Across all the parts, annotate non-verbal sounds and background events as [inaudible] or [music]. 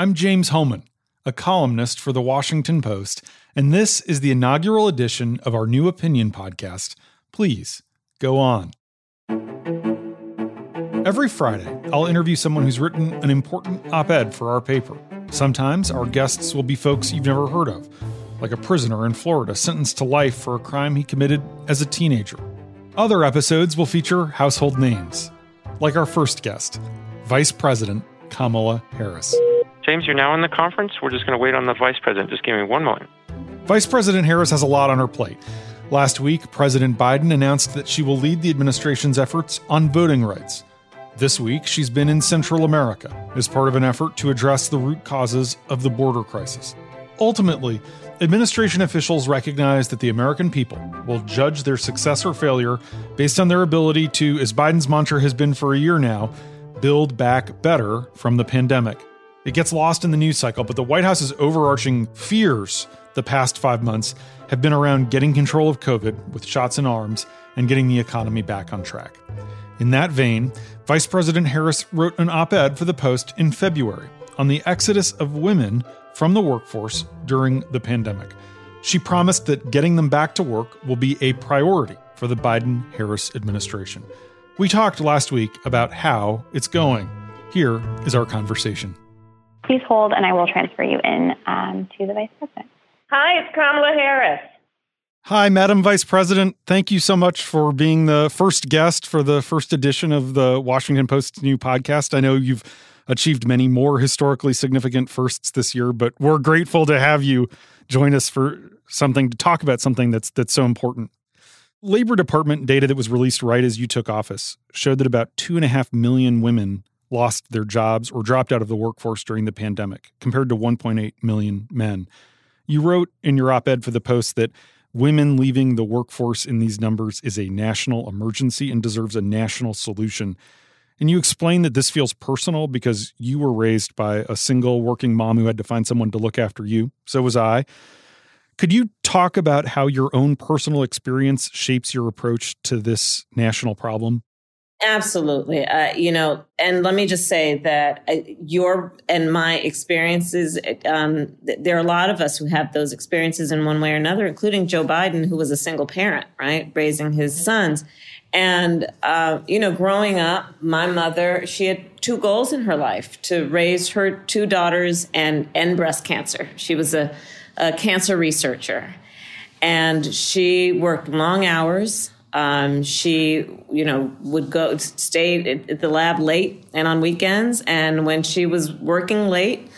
I'm James Hohmann, a columnist for The Washington Post, and this is the inaugural edition of our new opinion podcast. Please go on. Every Friday, I'll interview someone who's written an important op ed for our paper. Sometimes our guests will be folks you've never heard of, like a prisoner in Florida sentenced to life for a crime he committed as a teenager. Other episodes will feature household names, like our first guest, Vice President Kamala Harris. James, you're now in the conference. We're just going to wait on the vice president. Just give me one moment. Vice President Harris has a lot on her plate. Last week, President Biden announced that she will lead the administration's efforts on voting rights. This week, she's been in Central America as part of an effort to address the root causes of the border crisis. Ultimately, administration officials recognize that the American people will judge their success or failure based on their ability to, as Biden's mantra has been for a year now, build back better from the pandemic. It gets lost in the news cycle, but the White House's overarching fears the past five months have been around getting control of COVID with shots in arms and getting the economy back on track. In that vein, Vice President Harris wrote an op ed for the Post in February on the exodus of women from the workforce during the pandemic. She promised that getting them back to work will be a priority for the Biden Harris administration. We talked last week about how it's going. Here is our conversation. Please hold, and I will transfer you in um, to the Vice President. Hi, it's Kamala Harris. Hi, Madam Vice President. Thank you so much for being the first guest for the first edition of the Washington Post's new podcast. I know you've achieved many more historically significant firsts this year, but we're grateful to have you join us for something to talk about something that's that's so important. Labor Department data that was released right as you took office showed that about two and a half million women lost their jobs or dropped out of the workforce during the pandemic, compared to 1.8 million men. You wrote in your op ed for the Post that women leaving the workforce in these numbers is a national emergency and deserves a national solution. And you explain that this feels personal because you were raised by a single working mom who had to find someone to look after you. So was I. Could you talk about how your own personal experience shapes your approach to this national problem? Absolutely. Uh, you know, and let me just say that uh, your and my experiences, um, there are a lot of us who have those experiences in one way or another, including Joe Biden, who was a single parent, right, raising his sons. And, uh, you know, growing up, my mother, she had two goals in her life to raise her two daughters and end breast cancer. She was a, a cancer researcher. And she worked long hours um, she, you know, would go stay at the lab late and on weekends. And when she was working late,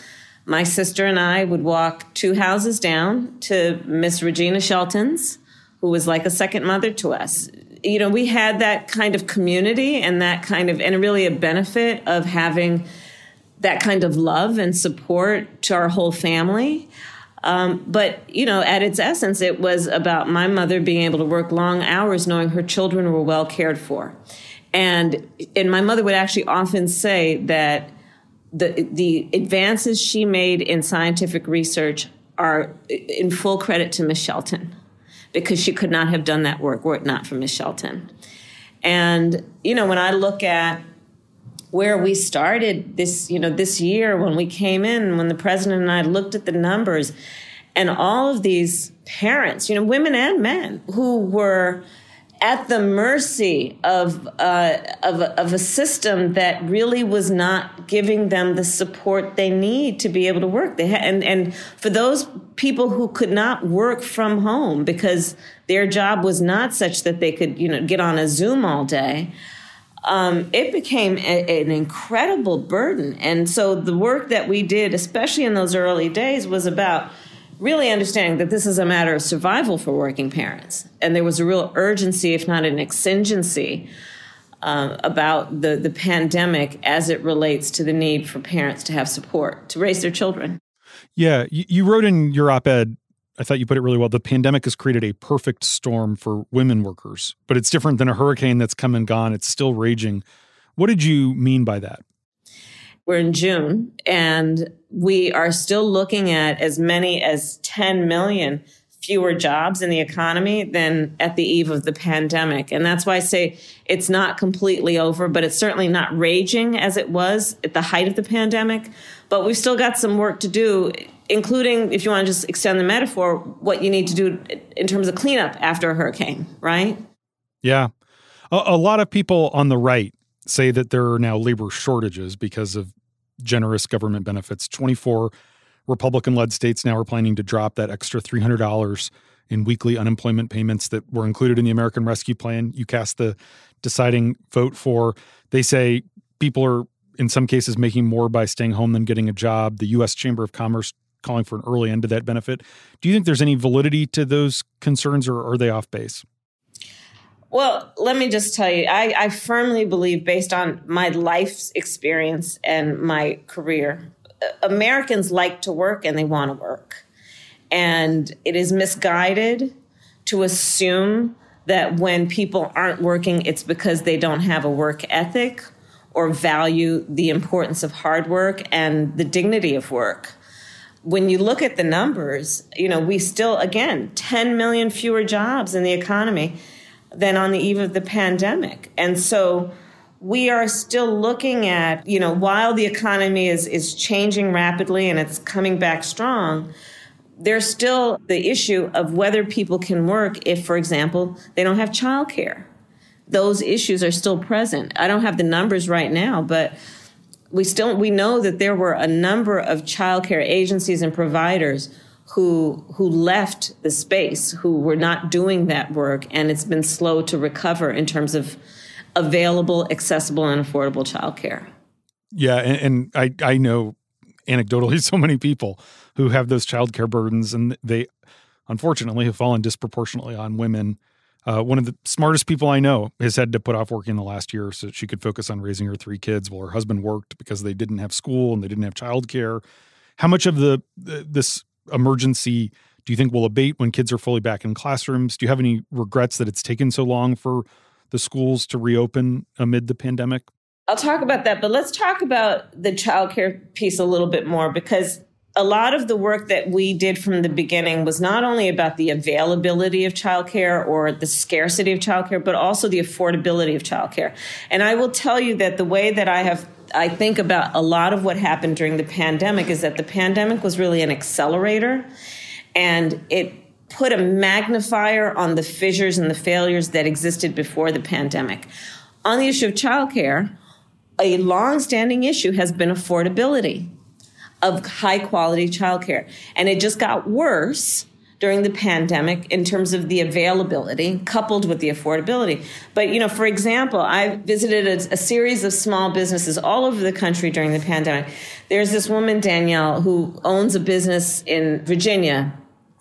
my sister and I would walk two houses down to Miss Regina Shelton's, who was like a second mother to us. You know, we had that kind of community and that kind of, and really a benefit of having that kind of love and support to our whole family. Um, but, you know, at its essence, it was about my mother being able to work long hours knowing her children were well cared for. And, and my mother would actually often say that the, the advances she made in scientific research are in full credit to Miss Shelton because she could not have done that work were it not for Miss Shelton. And, you know, when I look at where we started this, you know, this year when we came in, when the president and I looked at the numbers and all of these parents, you know, women and men who were at the mercy of, uh, of, of a system that really was not giving them the support they need to be able to work. They ha- and, and for those people who could not work from home because their job was not such that they could, you know, get on a Zoom all day, um, it became a, an incredible burden. And so the work that we did, especially in those early days, was about really understanding that this is a matter of survival for working parents. And there was a real urgency, if not an exigency, uh, about the, the pandemic as it relates to the need for parents to have support to raise their children. Yeah, you, you wrote in your op ed I thought you put it really well. The pandemic has created a perfect storm for women workers, but it's different than a hurricane that's come and gone. It's still raging. What did you mean by that? We're in June, and we are still looking at as many as 10 million fewer jobs in the economy than at the eve of the pandemic. And that's why I say it's not completely over, but it's certainly not raging as it was at the height of the pandemic. But we've still got some work to do, including, if you want to just extend the metaphor, what you need to do in terms of cleanup after a hurricane, right? Yeah. A, a lot of people on the right say that there are now labor shortages because of generous government benefits. 24 Republican led states now are planning to drop that extra $300 in weekly unemployment payments that were included in the American Rescue Plan. You cast the deciding vote for. They say people are, in some cases, making more by staying home than getting a job. The U.S. Chamber of Commerce calling for an early end to that benefit. Do you think there's any validity to those concerns or are they off base? Well, let me just tell you, I, I firmly believe, based on my life's experience and my career, Americans like to work and they want to work. And it is misguided to assume that when people aren't working, it's because they don't have a work ethic or value the importance of hard work and the dignity of work. When you look at the numbers, you know, we still, again, 10 million fewer jobs in the economy than on the eve of the pandemic. And so we are still looking at, you know, while the economy is, is changing rapidly and it's coming back strong, there's still the issue of whether people can work if, for example, they don't have childcare. Those issues are still present. I don't have the numbers right now, but we still we know that there were a number of childcare agencies and providers who who left the space, who were not doing that work, and it's been slow to recover in terms of available, accessible, and affordable childcare. Yeah, and, and I I know anecdotally [laughs] so many people who have those childcare burdens, and they unfortunately have fallen disproportionately on women. Uh, one of the smartest people I know has had to put off working the last year so she could focus on raising her three kids while her husband worked because they didn't have school and they didn't have childcare. How much of the this emergency do you think will abate when kids are fully back in classrooms? Do you have any regrets that it's taken so long for the schools to reopen amid the pandemic? I'll talk about that, but let's talk about the childcare piece a little bit more because a lot of the work that we did from the beginning was not only about the availability of childcare or the scarcity of childcare, but also the affordability of childcare. And I will tell you that the way that I have I think about a lot of what happened during the pandemic is that the pandemic was really an accelerator and it put a magnifier on the fissures and the failures that existed before the pandemic. On the issue of childcare, a long-standing issue has been affordability of high quality childcare. And it just got worse during the pandemic in terms of the availability coupled with the affordability. But, you know, for example, I visited a, a, series of small businesses all over the country during the pandemic. There's this woman, Danielle, who owns a business in Virginia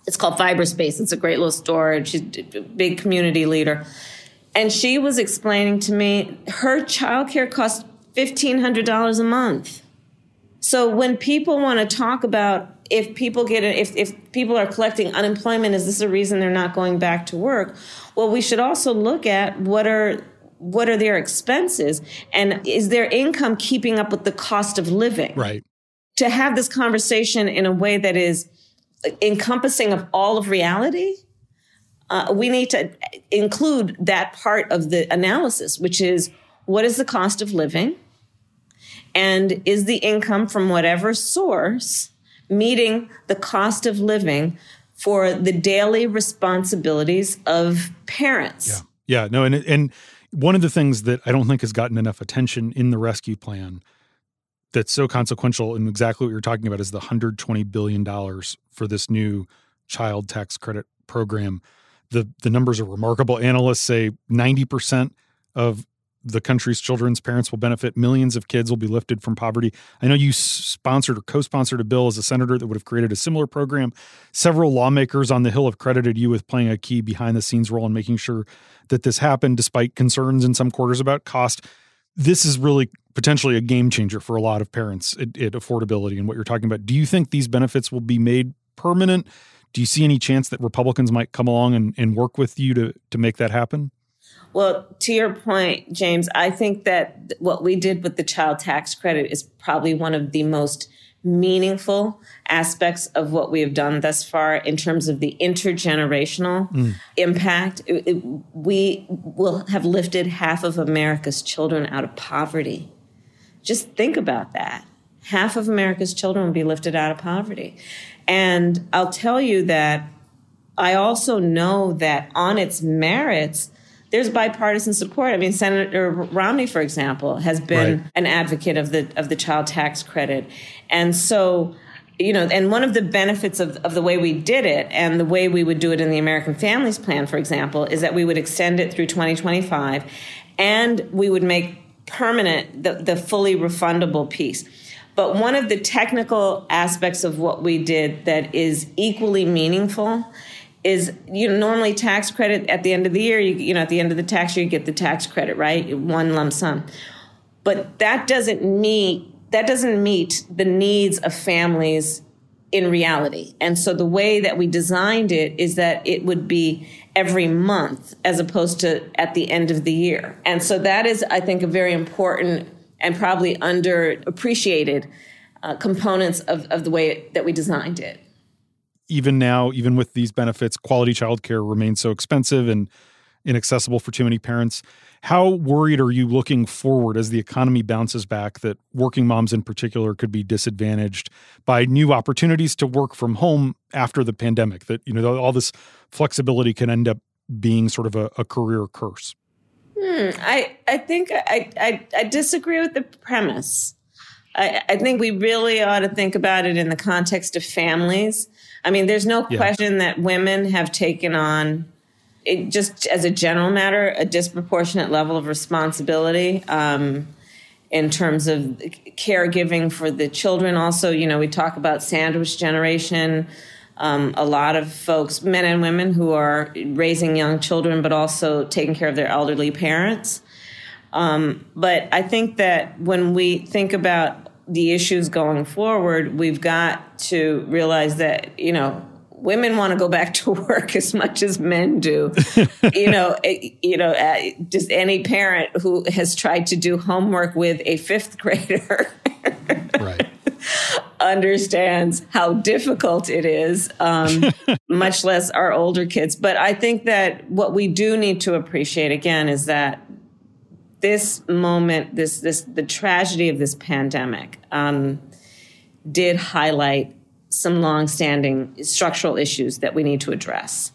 it's called Fibre Space. It's a great little store. She's a big community leader. And she was explaining to me her childcare costs $1,500 a month. So when people want to talk about if people get if if people are collecting unemployment, is this a reason they're not going back to work? Well, we should also look at what are what are their expenses and is their income keeping up with the cost of living? Right. To have this conversation in a way that is encompassing of all of reality, uh, we need to include that part of the analysis, which is what is the cost of living? And is the income from whatever source meeting the cost of living for the daily responsibilities of parents? Yeah. Yeah. No, and, and one of the things that I don't think has gotten enough attention in the rescue plan that's so consequential and exactly what you're talking about is the 120 billion dollars for this new child tax credit program. The the numbers are remarkable. Analysts say 90% of the country's children's parents will benefit. Millions of kids will be lifted from poverty. I know you sponsored or co-sponsored a bill as a senator that would have created a similar program. Several lawmakers on the Hill have credited you with playing a key behind the scenes role in making sure that this happened despite concerns in some quarters about cost this is really potentially a game changer for a lot of parents at, at, affordability and what you're talking about. Do you think these benefits will be made permanent? Do you see any chance that Republicans might come along and, and work with you to, to make that happen? Well, to your point, James, I think that what we did with the child tax credit is probably one of the most meaningful aspects of what we have done thus far in terms of the intergenerational mm. impact. It, it, we will have lifted half of America's children out of poverty. Just think about that. Half of America's children will be lifted out of poverty. And I'll tell you that I also know that on its merits, there's bipartisan support. I mean, Senator Romney, for example, has been right. an advocate of the of the child tax credit, and so you know, and one of the benefits of, of the way we did it and the way we would do it in the American Families Plan, for example, is that we would extend it through 2025 and we would make permanent the, the fully refundable piece. But one of the technical aspects of what we did that is equally meaningful is you know normally tax credit at the end of the year you, you know at the end of the tax year you get the tax credit right? One lump sum. But that doesn't meet that doesn't meet the needs of families in reality. And so the way that we designed it is that it would be every month as opposed to at the end of the year. And so that is i think a very important and probably underappreciated uh, components of, of the way that we designed it even now, even with these benefits, quality childcare remains so expensive and inaccessible for too many parents. How worried are you looking forward as the economy bounces back that working moms in particular could be disadvantaged by new opportunities to work from home after the pandemic? That, you know, all this flexibility can end up being sort of a, a career curse. Hmm, I, I think I, I, I disagree with the premise. I, I think we really ought to think about it in the context of families I mean, there's no yeah. question that women have taken on, it, just as a general matter, a disproportionate level of responsibility um, in terms of caregiving for the children. Also, you know, we talk about sandwich generation. Um, a lot of folks, men and women, who are raising young children, but also taking care of their elderly parents. Um, but I think that when we think about the issues going forward, we've got to realize that, you know, women want to go back to [laughs] work as much as men do. [laughs] you know, eh, you know, uh, just any parent who has tried to do homework with a fifth grader. [laughs] right. understands how difficult it is, um, much less our older kids. But I think that what we do need to appreciate again is that this moment, this this the tragedy of this pandemic, um, did highlight some longstanding structural issues that we need to address.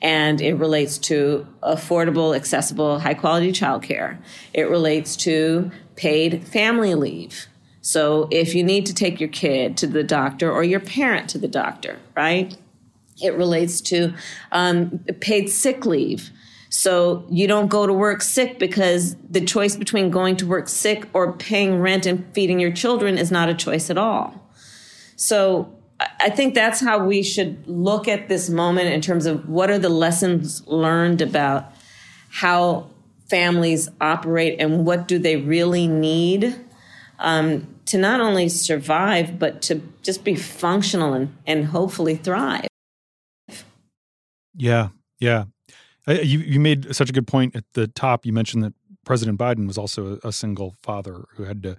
And it relates to affordable, accessible, high quality childcare. It relates to paid family leave. So if you need to take your kid to the doctor or your parent to the doctor, right? It relates to um, paid sick leave so you don't go to work sick because the choice between going to work sick or paying rent and feeding your children is not a choice at all. So I think that's how we should look at this moment in terms of what are the lessons learned about how families operate and what do they really need um, to not only survive but to just be functional and, and hopefully thrive. Yeah, yeah. You you made such a good point at the top. You mentioned that President Biden was also a, single father who had to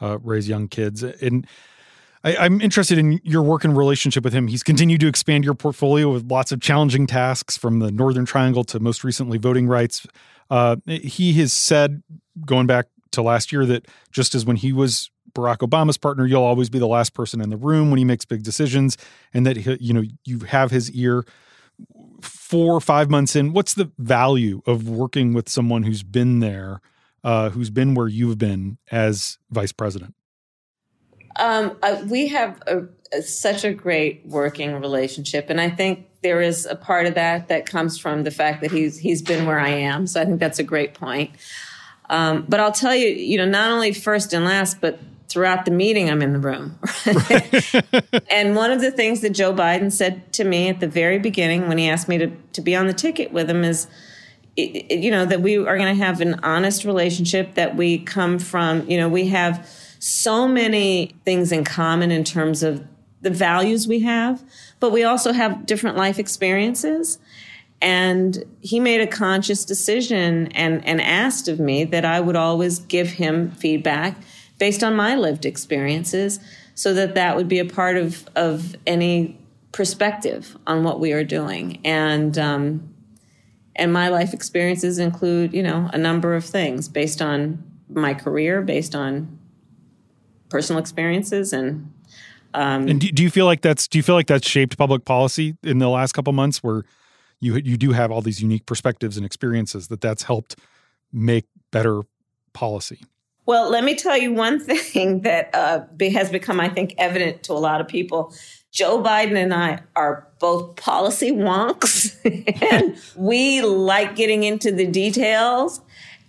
uh, raise young kids, and I, am interested in your work and relationship with him. He's continued to expand your portfolio with lots of challenging tasks, from the Northern Triangle to most recently voting rights. Uh, he has said, going back to last year, that just as when he was Barack Obama's partner, you'll always be the last person in the room when he makes big decisions, and that you know you have his ear four or five months in, what's the value of working with someone who's been there, uh, who's been where you've been as vice president? Um, uh, we have a, a, such a great working relationship, and I think there is a part of that that comes from the fact that he's he's been where I am. So I think that's a great point. Um, but I'll tell you, you know, not only first and last, but throughout the meeting, I'm in the room. [laughs] and one of the things that Joe Biden said to me at the very beginning when he asked me to, to be on the ticket with him is, you know, that we are going to have an honest relationship, that we come from, you know, we have so many things in common in terms of the values we have, but we also have different life experiences. And he made a conscious decision and, and asked of me that I would always give him feedback based on my lived experiences so that that would be a part of, of any perspective on what we are doing. And, um, and my life experiences include, you know, a number of things based on my career, based on personal experiences and um, and do, do, you feel like that's do you feel like that's shaped public policy in the last couple months where you you do have all these unique perspectives and experiences that that's helped make better policy well let me tell you one [laughs] thing that uh, has become i think evident to a lot of people. Joe biden and i are both policy wonks [laughs] and we like getting into the details.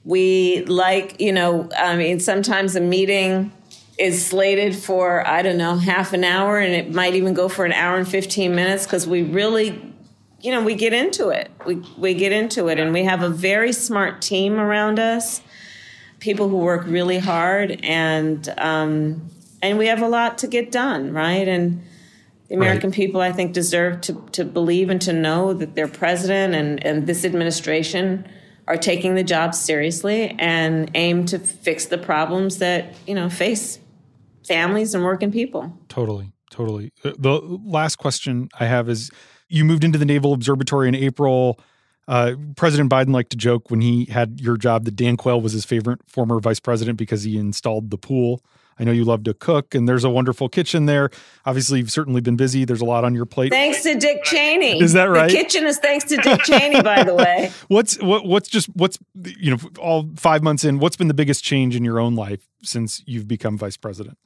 We like you know i mean sometimes a meeting is slated for i don't know half an hour and it might even go for an hour and 15 minutes because we really you know we get into it. We, we get into it and we have a very smart team around us people who work really hard and um, and we have a lot to get done right and the american right. people i think deserve to, to believe and to know that their president and, and this administration are taking the job seriously and aim to fix the problems that you know face families and working people. Totally. Totally. Uh, the last question I have is you moved into the Naval Observatory in April. Uh, president Biden liked to joke when he had your job that Dan Quayle was his favorite former vice president because he installed the pool. I know you love to cook, and there's a wonderful kitchen there. Obviously, you've certainly been busy. There's a lot on your plate. Thanks to Dick Cheney. Is that right? The kitchen is thanks to Dick Cheney, by the way. [laughs] What's what, what's just what's you know all five months in? What's been the biggest change in your own life since you've become vice president?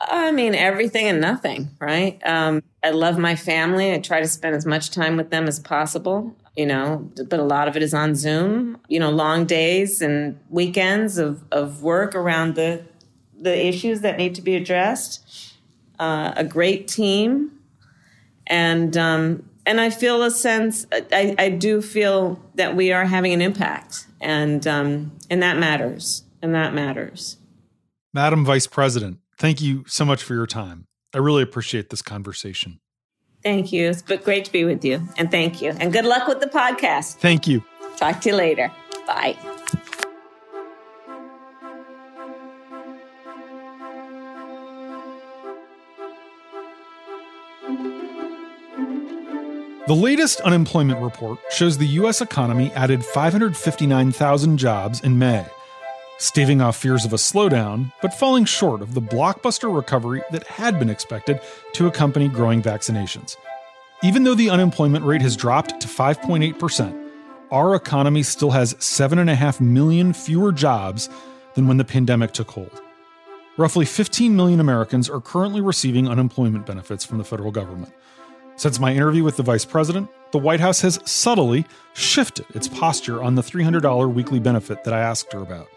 I mean, everything and nothing, right? Um, I love my family. I try to spend as much time with them as possible, you know, but a lot of it is on Zoom, you know, long days and weekends of, of work around the, the issues that need to be addressed. Uh, a great team. And, um, and I feel a sense, I, I do feel that we are having an impact and, um, and that matters. And that matters. Madam Vice President, Thank you so much for your time. I really appreciate this conversation. Thank you. It's been great to be with you. And thank you. And good luck with the podcast. Thank you. Talk to you later. Bye. The latest unemployment report shows the U.S. economy added 559,000 jobs in May staving off fears of a slowdown, but falling short of the blockbuster recovery that had been expected to accompany growing vaccinations. Even though the unemployment rate has dropped to 5.8%, our economy still has 7.5 million fewer jobs than when the pandemic took hold. Roughly 15 million Americans are currently receiving unemployment benefits from the federal government. Since my interview with the vice president, the White House has subtly shifted its posture on the $300 weekly benefit that I asked her about.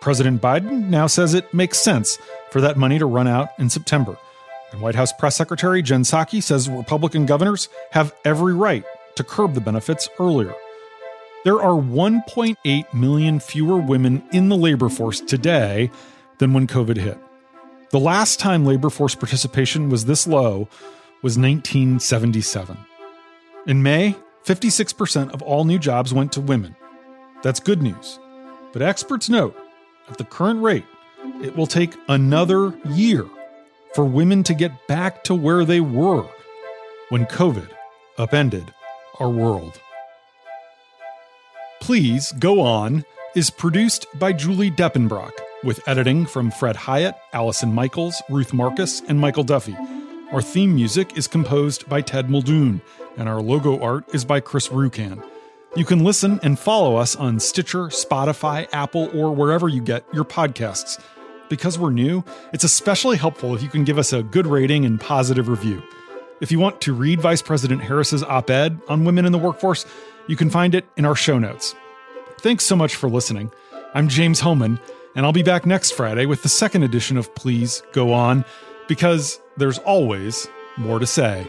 President Biden now says it makes sense for that money to run out in September. And White House Press Secretary Jen Psaki says Republican governors have every right to curb the benefits earlier. There are 1.8 million fewer women in the labor force today than when COVID hit. The last time labor force participation was this low was 1977. In May, 56% of all new jobs went to women. That's good news. But experts note at the current rate, it will take another year for women to get back to where they were when COVID upended our world. Please Go On is produced by Julie Depenbrock, with editing from Fred Hiatt, Allison Michaels, Ruth Marcus, and Michael Duffy. Our theme music is composed by Ted Muldoon, and our logo art is by Chris Rukan. You can listen and follow us on Stitcher, Spotify, Apple, or wherever you get your podcasts. Because we're new, it's especially helpful if you can give us a good rating and positive review. If you want to read Vice President Harris's op ed on women in the workforce, you can find it in our show notes. Thanks so much for listening. I'm James Hohmann, and I'll be back next Friday with the second edition of Please Go On, because there's always more to say.